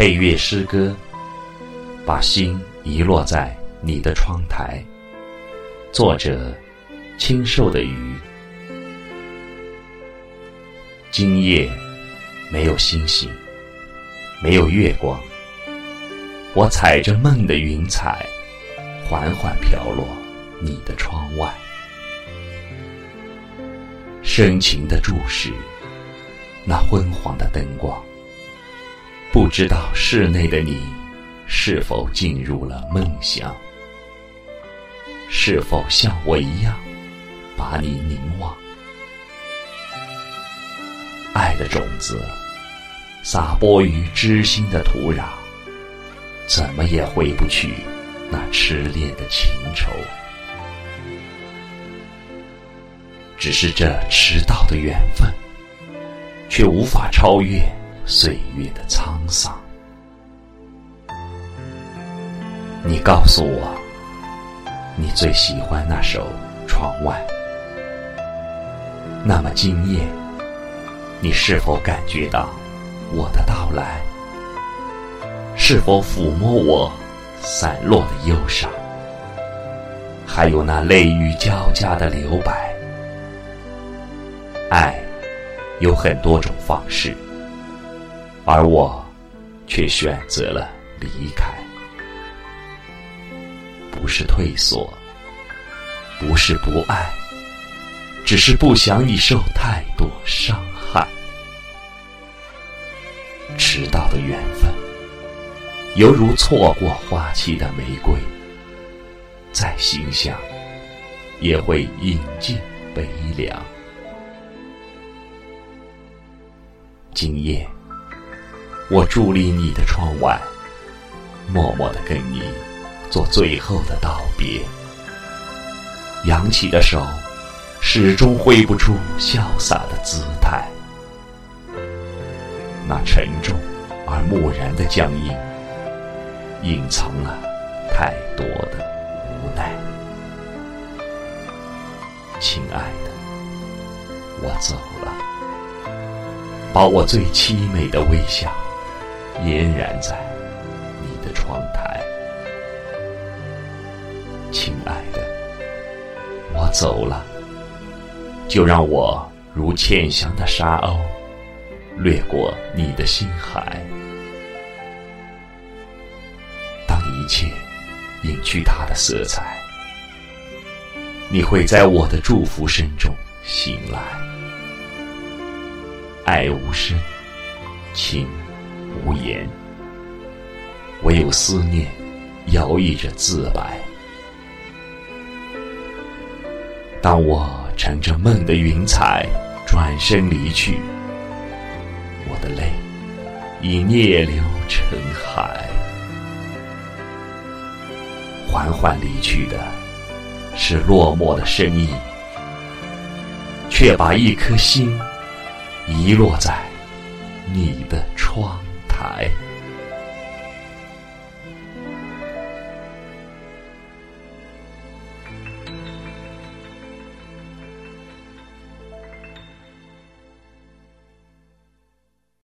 配乐诗歌，把心遗落在你的窗台。作者：清瘦的鱼。今夜没有星星，没有月光，我踩着梦的云彩，缓缓飘落你的窗外。深情的注视那昏黄的灯光，不知道室内的你是否进入了梦乡，是否像我一样把你凝望？爱的种子撒播于知心的土壤，怎么也挥不去那痴恋的情愁。只是这迟到的缘分，却无法超越岁月的沧桑。你告诉我，你最喜欢那首《窗外》。那么今夜，你是否感觉到我的到来？是否抚摸我散落的忧伤？还有那泪雨交加的留白？爱有很多种方式，而我却选择了离开。不是退缩，不是不爱，只是不想你受太多伤害。迟到的缘分，犹如错过花期的玫瑰，再馨香，也会饮尽悲凉。今夜，我伫立你的窗外，默默的跟你做最后的道别。扬起的手，始终挥不出潇洒的姿态。那沉重而木然的僵硬，隐藏了太多的无奈。亲爱的，我走了。把我最凄美的微笑嫣然在你的窗台，亲爱的，我走了，就让我如浅翔的沙鸥掠过你的心海。当一切隐去它的色彩，你会在我的祝福声中醒来。爱无声，情无言，唯有思念摇曳着自白。当我乘着梦的云彩转身离去，我的泪已逆流成海。缓缓离去的是落寞的身影，却把一颗心。遗落在你的窗台。